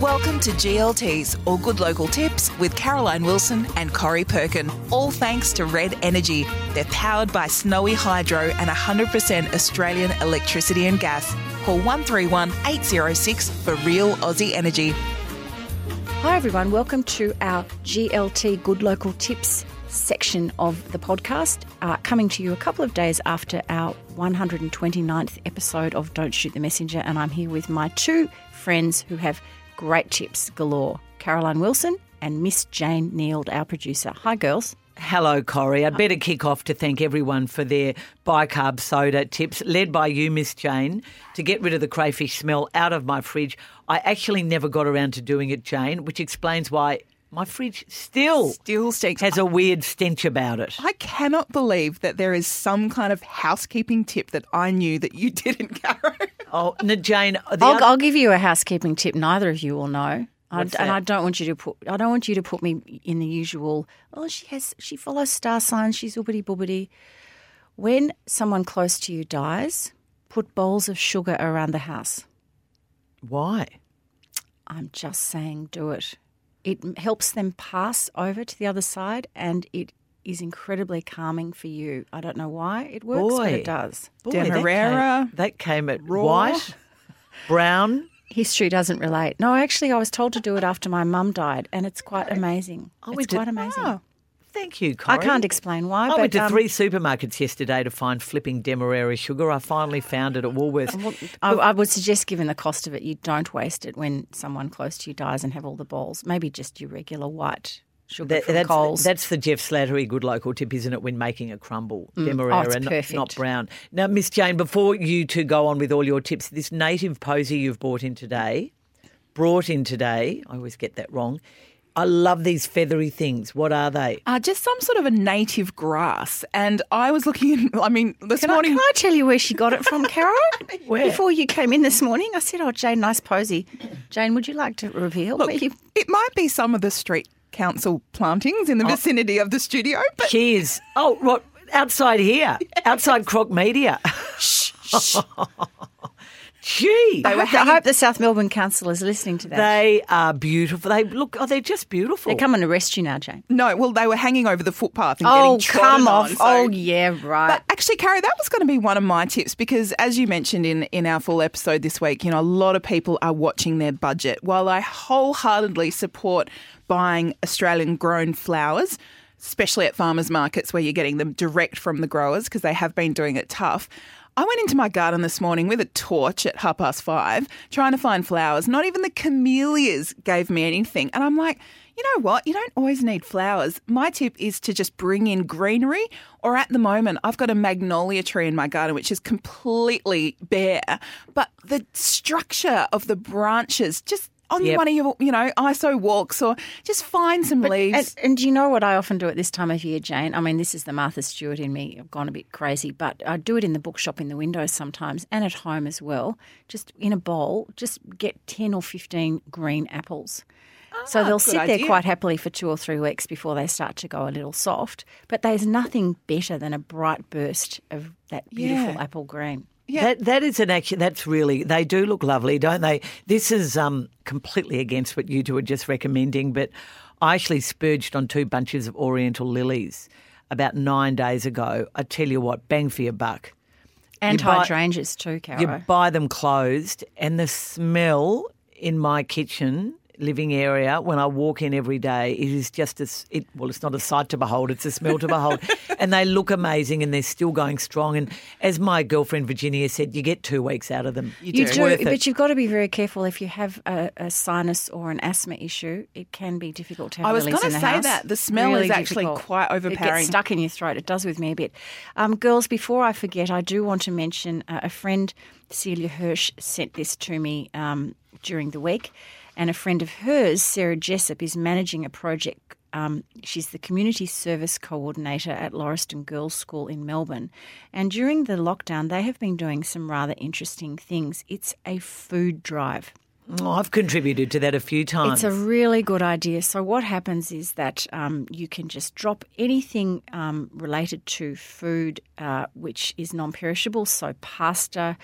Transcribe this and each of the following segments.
Welcome to GLT's All Good Local Tips with Caroline Wilson and Corey McKernan. All thanks to Red Energy. They're powered by Snowy Hydro and 100% Australian electricity and gas. Call 131 806 for real Aussie energy. Hi, everyone. Welcome to our GLT Good Local Tips section of the podcast, uh, coming to you a couple of days after our 129th episode of Don't Shoot the Messenger. And I'm here with my two friends who have great tips galore Caroline Wilson and Miss Jane Neild, our producer. Hi, girls. Hello, Corey. I'd better kick off to thank everyone for their bicarb soda tips, led by you, Miss Jane, to get rid of the crayfish smell out of my fridge. I actually never got around to doing it, Jane, which explains why my fridge still Still stinks. has a weird stench about it. I cannot believe that there is some kind of housekeeping tip that I knew that you didn't, Caro. Oh, no, Jane. Uh, the I'll, other- I'll give you a housekeeping tip. Neither of you will know. I, and? I don't want you to put. I don't want you to put me in the usual. Oh, she has. She follows star signs. She's ubbity bubbity. When someone close to you dies, put bowls of sugar around the house. why? I'm just saying, do it. It helps them pass over to the other side, and it is incredibly calming for you. I don't know why it works, but it does. Boy, that Demerara, came, that came at raw. white, brown. History doesn't relate. No, actually, I was told to do it after my mum died, and it's quite amazing. Oh, it's did- quite amazing. Oh. Thank you, Corey. I can't explain why. I but, went to um, three supermarkets yesterday to find flipping Demerara sugar. I finally found it at Woolworths. I, I would suggest, given the cost of it, you don't waste it when someone close to you dies and have all the balls. Maybe just your regular white sugar That- from that's, Coles. that's the Jeff Slattery good local tip, isn't it, when making a crumble? Mm, oh, Demerara, it's not, not brown. Now, Miss Jane, before you two go on with all your tips, this native posy you've brought in today, brought in today, I always get that wrong. I love these feathery things. What are they? Uh, just some sort of a native grass. And I was looking in, I mean, this Can I, morning. can I tell you where she got it from, Carol? Where? Before you came in this morning, I said, "Oh, Jane, nice posy." Jane, would you like to reveal? Look, where you- it might be some of the street council plantings Oh. in the vicinity of the studio, but Cheers. Oh, what? Outside here, outside Croc Media. Gee, I, hope, I hope the South Melbourne Council is listening to that. they are beautiful. They look. Oh, they're just beautiful. They're coming to arrest you now, Jane. no, well, they were hanging over the footpath and Oh, getting trodden come on, off! so- Oh, yeah, right. But actually, Carrie, that was going to be one of my tips because, as you mentioned in, in our full episode this week, you know, a lot of people are watching their budget. While I wholeheartedly support buying Australian grown flowers, especially at farmers markets where you're getting them direct from the growers because they have been doing it tough. I went into my garden this morning with a torch at half past five trying to find flowers. Not even the camellias gave me anything. And I'm like, you know what? You don't always need flowers. My tip is to just bring in greenery, or at the moment, I've got a magnolia tree in my garden which is completely bare, but the structure of the branches just on Yep. one of your, you know, ISO walks or just find some leaves. And, and do you know what I often do at this time of year, Jane? I mean, this is the Martha Stewart in me. I've gone a bit crazy, but I do it in the bookshop in the windows sometimes and at home as well. Just in a bowl, just get 10 or 15 green apples. So ah, they'll good sit there idea. quite happily for two or three weeks before they start to go a little soft. But there's nothing better than a bright burst of that beautiful Yeah. apple green. Yeah. That that is an action. That's really. They do look lovely, don't they? This is um, completely against what you two are just recommending, but I actually spurged on two bunches of Oriental lilies about nine days ago. I tell you what, bang for your buck. And You buy- hydrangeas too, Caro. You buy them closed, and the smell in my kitchen living area when I walk in every day, it is just as it. Well, it's not a sight to behold; it's a smell to behold. and they look amazing, and they're still going strong. And as my girlfriend Virginia said, you get two weeks out of them. You It's do, worth it. but you've got to be very careful if you have a, a sinus or an asthma issue. It can be difficult to have I was gonna say house. that. The smell is actually quite overpowering. It overpowering. gets stuck in your throat. It does with me a bit. Um, girls, before I forget, I do want to mention uh, a friend, Celia Hirsch, sent this to me um, during the week, and a friend of hers, Sarah Jessup, is managing a project. Um, she's the community service coordinator at Lauriston Girls School in Melbourne. And during the lockdown, they have been doing some rather interesting things. It's a food drive. Oh, I've contributed to that a few times. It's a really good idea. So, what happens is that um, you can just drop anything um, related to food uh, which is non perishable. So, pasta,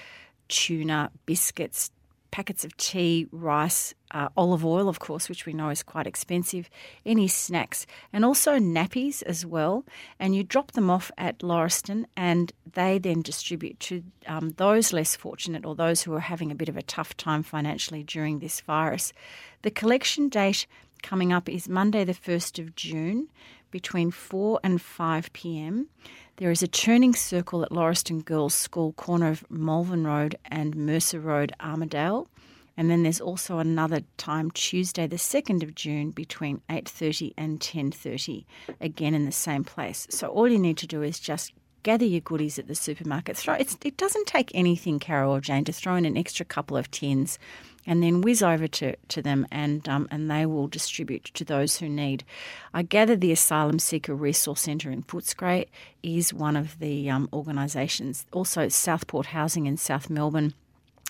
tuna, biscuits, packets of tea, rice, uh, olive oil, of course, which we know is quite expensive, any snacks, and also nappies as well. And you drop them off at Lauriston, and they then distribute to um, those less fortunate or those who are having a bit of a tough time financially during this virus. The collection date coming up is Monday, the 1st of June, between 4 and 5 pm. There is a churning circle at Lauriston Girls School, corner of Malvern Road and Mercer Road, Armadale. And then there's also another time Tuesday the 2nd of June between 8:30 and 10:30 again in the same place. So all you need to do is just gather your goodies at the supermarket. Throw it doesn't take anything, Carol or Jane, to throw in an extra couple of tins and then whiz over to, to them and um, and they will distribute to those who need. I gather the Asylum Seeker Resource Centre in Footscray is one of the um, organisations. Also, Southport Housing in South Melbourne,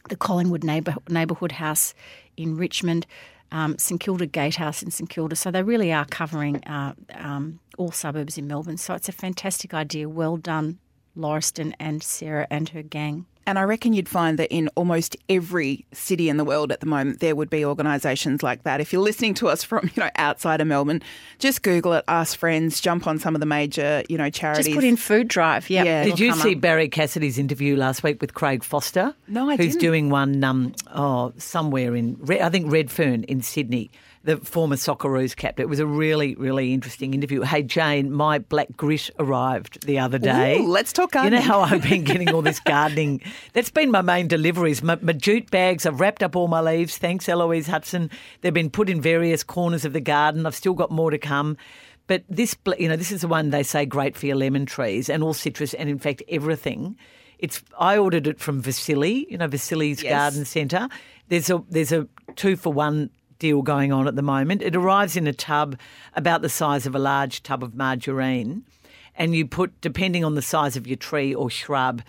the Collingwood Neighbour, Neighbourhood House in Richmond. Um, St Kilda Gatehouse in St Kilda. So they really are covering uh, um, all suburbs in Melbourne. So it's a fantastic idea. Well done, Lauriston and Sarah and her gang. And I reckon you'd find that in almost every city in the world at the moment, there would be organisations like that. If you're listening to us from, you know, outside of Melbourne, just Google it, ask friends, jump on some of the major, you know, charities. Just put in food drive. Yep, Yeah. Did you see up. Barrie Cassidy's interview last week with Craig Foster? No, I who's didn't. doing one um, oh, somewhere in, I think Redfern in Sydney, the former Socceroos captain. It was a really, really interesting interview. Hey, Jane, my black grit arrived the other day. Ooh, let's talk gardening. You know how I've been getting all this gardening? That's been my main deliveries. My, my jute bags, I've wrapped up all my leaves. Thanks, Eloise Hudson. They've been put in various corners of the garden. I've still got more to come. But this, you know, this is the one they say great for your lemon trees and all citrus, and in fact everything. It's I ordered it from Vasili, you know, Vasili's Yes. Garden Centre. There's a there's a two for one deal going on at the moment. It arrives in a tub about the size of a large tub of margarine, and you put depending on the size of your tree or shrub.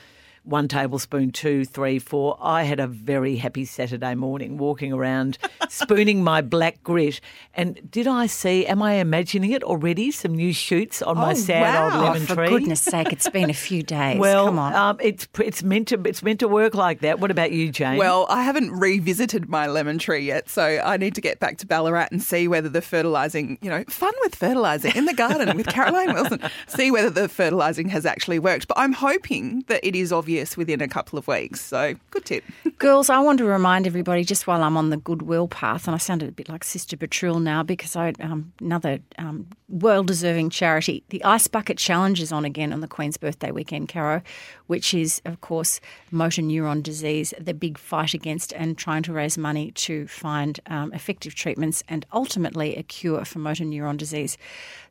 One tablespoon, two, three, four. I had a very happy Saturday morning walking around, spooning my black grit. And did I see, am I imagining it already? Some new shoots on my Oh, sad wow. old Oh, lemon for tree. For goodness sake, it's been a few days. Well, Come on. Um, it's it's meant to it's meant to work like that. What about you, Jane? Well, I haven't revisited my lemon tree yet, so I need to get back to Ballarat and see whether the fertilising, you know, fun with fertilising in the garden with Caroline Wilson, see whether the fertilising has actually worked. But I'm hoping that it is obvious within a couple of weeks. So good tip. Girls, I want to remind everybody just while I'm on the goodwill path, and I sounded a bit like Sister Bertrille now because I um, another um, well-deserving charity. The Ice Bucket Challenge is on again on the Queen's birthday weekend, Caro, which is of course motor neuron disease, the big fight against and trying to raise money to find um, effective treatments and ultimately a cure for motor neuron disease.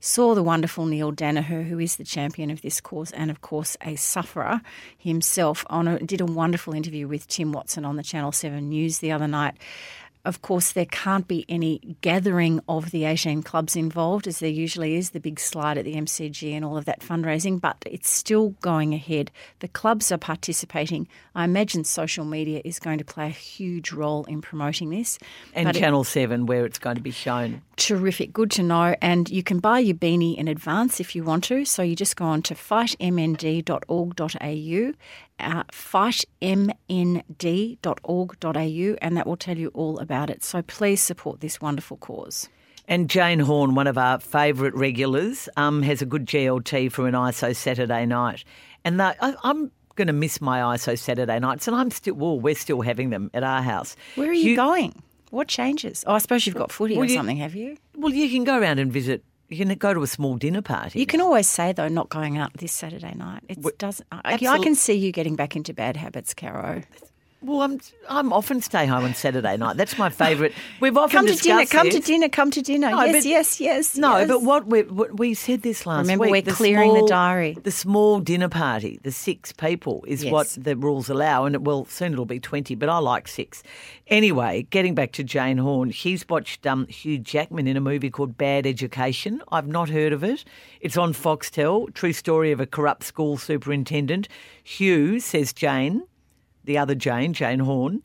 Saw the wonderful Neale Daniher, who is the champion of this cause and of course a sufferer himself, on a, did a wonderful interview with Tim Watson on the Channel 7 News the other night. Of course, there can't be any gathering of the 18 clubs involved, as there usually is, the big slide at the MCG and all of that fundraising, but it's still going ahead. The clubs are participating. I imagine social media is going to play a huge role in promoting this. and but it- Channel Seven, where it's going to be shown. Terrific. Good to know. And you can buy your beanie in advance if you want to. So you just go on to fightmnd.org.au, uh, fightmnd.org.au, and that will tell you all about it. So please support this wonderful cause. And Jane Horn, one of our favourite regulars, um, has a good GLT for an ISO Saturday night. And they, I, I'm going to miss my ISO Saturday nights, and I'm still, well, we're still having them at our house. Where are you, going? What changes? Oh, I suppose you've got footy Well, or you- something, have you? Well, you can go around and visit. You can go to a small dinner party. You can always say though, not going out this Saturday night. It doesn't. I, I can see you getting back into bad habits, Caro. Well, I'm I'm often stay home on Saturday night. That's my favourite. We've often Come to dinner. Come to dinner. Come to dinner. No, yes, but- yes, yes. No, yes. but what we what we said this last Remember, week. we're the clearing the diary. The small dinner party, the six people, is Yes. what the rules allow, and it will soon it'll be twenty. But I like six. Anyway, getting back to Jane Horn, she's watched um, Hugh Jackman in a movie called Bad Education. I've not heard of it. It's on Foxtel. True story of a corrupt school superintendent. Hugh says Jane, the other Jane, Jane Horn,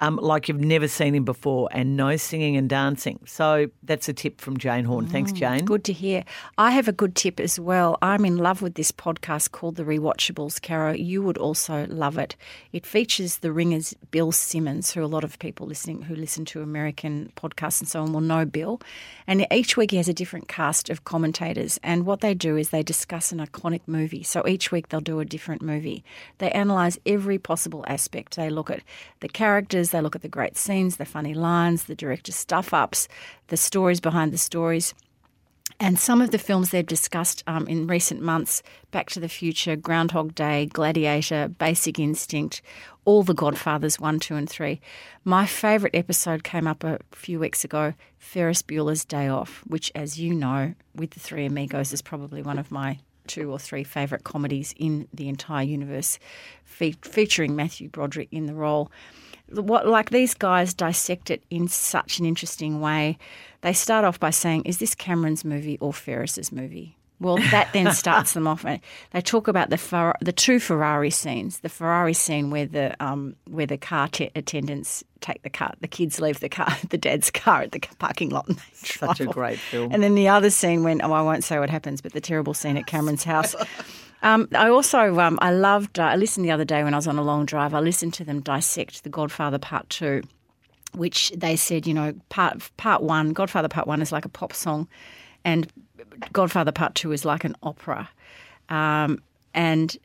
um, like you've never seen him before, and no singing and dancing. So that's a tip from Jane Horn. Thanks, Jane. Good to hear. I have a good tip as well. I'm in love with this podcast called The Rewatchables, Caro. You would also love it. It features the ringers Bill Simmons, who a lot of people listening who listen to American podcasts and so on will know Bill. And each week he has a different cast of commentators. And what they do is they discuss an iconic movie. So each week they'll do a different movie. They analyse every possible aspect. They look at the characters, they look at the great scenes, the funny lines, the director's stuff ups, the stories behind the stories. And some of the films they've discussed um, in recent months Back to the Future, Groundhog Day, Gladiator, Basic Instinct, all the Godfathers 1, 2, and 3. My favourite episode came up a few weeks ago Ferris Bueller's Day Off, which, as you know, with the Three Amigos, is probably one of my two or three favourite comedies in the entire universe, fe- featuring Matthew Broderick in the role what like these guys dissect it in such an interesting way. They start off by saying, "Is this Cameron's movie or Ferris's movie?" Well, that then starts them off. They talk about the Fer- the two Ferrari scenes. The Ferrari scene where the um, where the car t- attendants take the car, the kids leave the car, the dad's car at the parking lot. And they Such a great film. And then the other scene when oh, I won't say what happens, but the terrible scene at Cameron's house. Um, I also um, I loved. Uh, I listened the other day when I was on a long drive. I listened to them dissect The Godfather Part Two, which they said, you know, part part one, Godfather Part One is like a pop song, and Godfather Part Two is like an opera. Um, and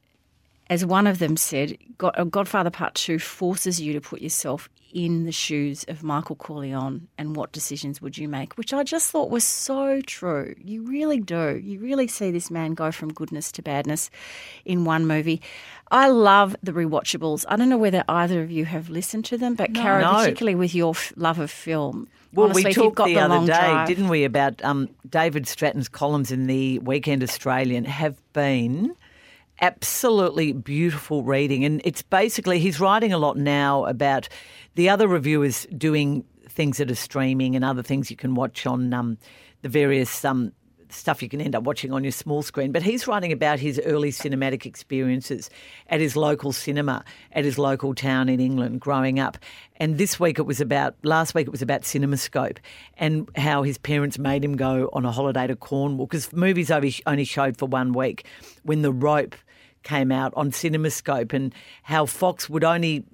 as one of them said, God, uh, Godfather Part Two forces you to put yourself in the shoes of Michael Corleone and what decisions would you make, which I just thought was so true. You really do. You really see this man go from goodness to badness in one movie. I love the rewatchables. I don't know whether either of you have listened to them, but Cara, No. particularly with your f- love of film. Well, honestly, we talked the, the other day, drive- didn't we, about um, David Stratton's columns in the Weekend Australian have been absolutely beautiful reading. And it's basically, he's writing a lot now about the other reviewers doing things that are streaming and other things you can watch on um, the various um, stuff you can end up watching on your small screen. But he's writing about his early cinematic experiences at his local cinema, at his local town in England growing up. And this week it was about, last week it was about CinemaScope and how his parents made him go on a holiday to Cornwall because movies only showed for one week when The Robe came out on CinemaScope and how Fox would only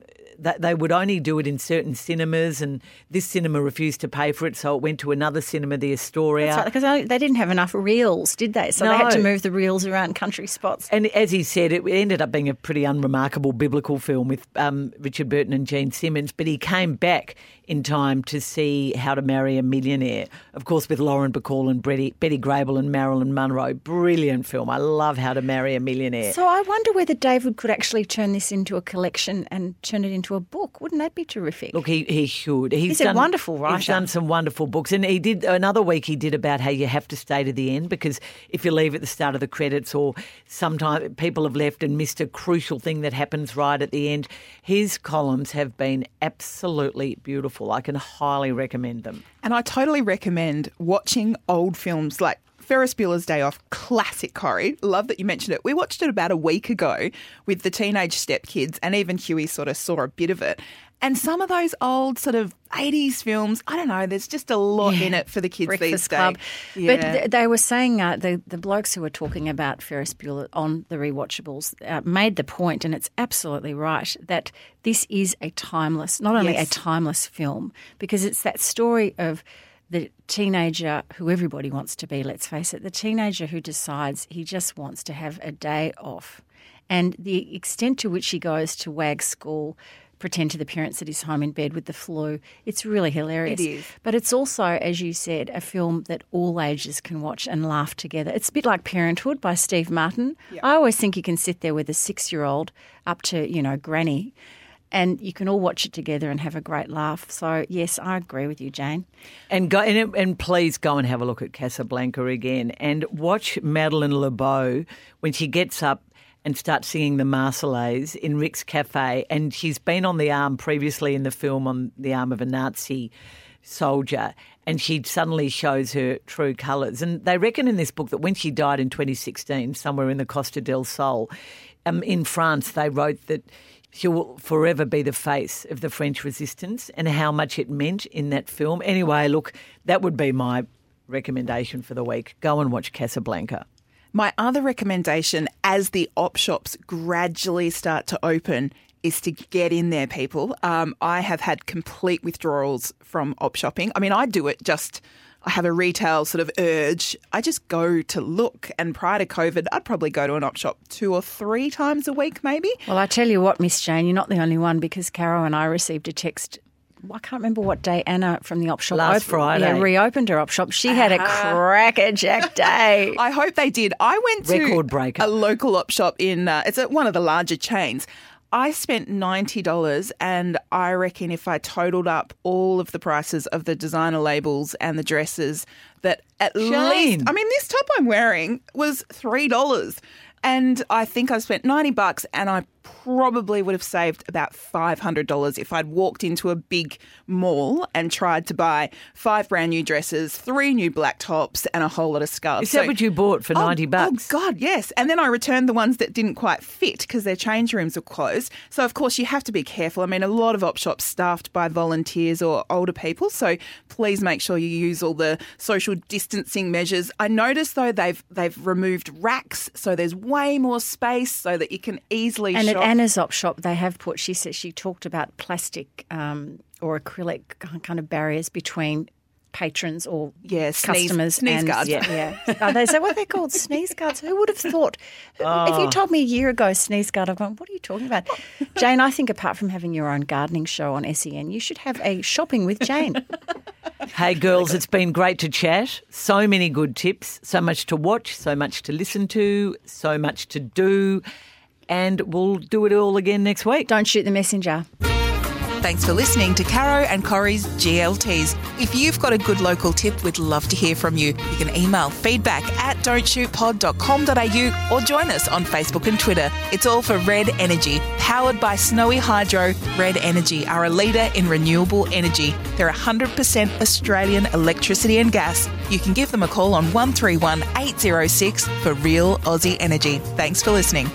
that they would only do it in certain cinemas, and this cinema refused to pay for it, so it went to another cinema, the Astoria. because they didn't have enough reels, did they? So they had to move the reels around country spots. And as he said, it ended up being a pretty unremarkable biblical film with um, Richard Burton and Jean Simmons. But he came back in time to see How to Marry a Millionaire, of course, with Lauren Bacall and Betty, Betty Grable and Marilyn Monroe. Brilliant film. I love How to Marry a Millionaire. So I wonder whether David could actually turn this into a collection and turn it into a book. Wouldn't that be terrific? Look, he, he should. He's, He's a done, wonderful He's writer. done some wonderful books. And he did another week he did about how you have to stay to the end because if you leave at the start of the credits or sometimes people have left and missed a crucial thing that happens right at the end, his columns have been absolutely beautiful. I can highly recommend them. And I totally recommend watching old films like Ferris Bueller's Day Off, classic Corey. Love that you mentioned it. We watched it about a week ago with the teenage stepkids, and even Huey sort of saw a bit of it. And some of those old sort of 80s films, I don't know, there's just a lot in it for the kids these days. Club. Yeah. But th- they were saying uh, the the blokes who were talking about Ferris Bueller on the rewatchables uh, made the point, and it's absolutely right that this is a timeless, not only Yes. a timeless film because it's that story of the teenager who everybody wants to be. Let's face it, the teenager who decides he just wants to have a day off, and the extent to which he goes to WAG school. Pretend to the parents that he's home in bed with the flu. It's really hilarious. It is. But it's also, as you said, a film that all ages can watch and laugh together. It's a bit like Parenthood by Steve Martin. I always think you can sit there with a six year old up to, you know, granny, and you can all watch it together and have a great laugh. So, yes, I agree with you, Jane. And go and, and please go and have a look at Casablanca again and watch Madeleine LeBeau when she gets up and starts singing the Marseillaise in Rick's Cafe. And she's been on the arm previously in the film on the arm of a Nazi soldier. And she suddenly shows her true colours. And they reckon in this book that when she died in 2016, somewhere in the Costa del Sol, um, in France, they wrote that she will forever be the face of the French resistance and how much it meant in that film. Anyway, look, that would be my recommendation for the week. Go and watch Casablanca. My other recommendation, as the op shops gradually start to open, is to get in there, people. Um, I have had complete withdrawals from op shopping. I mean, I do it just. I have a retail sort of urge. I just go to look. And prior to COVID, I'd probably go to an op shop two or three times a week, maybe. Well, I tell you what, Miss Jane, you're not the only one because Carol and I received a text. I can't remember what day Anna from the op shop Last Friday. yeah, reopened her op shop. She had a crackerjack day. I hope they did. I went to Record breaker. a local op shop in, uh, it's at one of the larger chains. I spent $90 and I reckon if I totaled up all of the prices of the designer labels and the dresses that at least I mean this top I'm wearing was $3 and I think I spent 90 bucks and I probably would have saved about $500 if I'd walked into a big mall and tried to buy five brand new dresses, three new black tops and a whole lot of scarves. Is that what you bought for Oh, 90 bucks? Oh, God, yes. And then I returned the ones that didn't quite fit because their change rooms were closed. So, of course, you have to be careful. I mean, a lot of op shops staffed by volunteers or older people. So, please make sure you use all the social distancing measures. I noticed, though, they've they've removed racks. So, there's way more space so that you can easily And shop. at Anna's op shop, they have put. She said she talked about plastic um, or acrylic kind of barriers between patrons or Yeah, sneeze- customers sneeze and guards. yeah, yeah. Are they, that what they're called? Sneeze guards? Who would have thought? If Oh. you told me a year ago sneeze guard, I've gone, what are you talking about? Jane, I think apart from having your own gardening show on SEN, you should have a shopping with Jane. Hey, girls, it's been great to chat. So many good tips, so much to watch, so much to listen to, so much to do. And we'll do it all again next week. Don't shoot the messenger. Thanks for listening to Caro and Corey's GLTs. If you've got a good local tip, we'd love to hear from you. You can email feedback at don'tshootpod.com.au or join us on Facebook and Twitter. It's all for Red Energy. Powered by Snowy Hydro, Red Energy are a leader in renewable energy. They're 100% Australian electricity and gas. You can give them a call on 131 806 for real Aussie energy. Thanks for listening.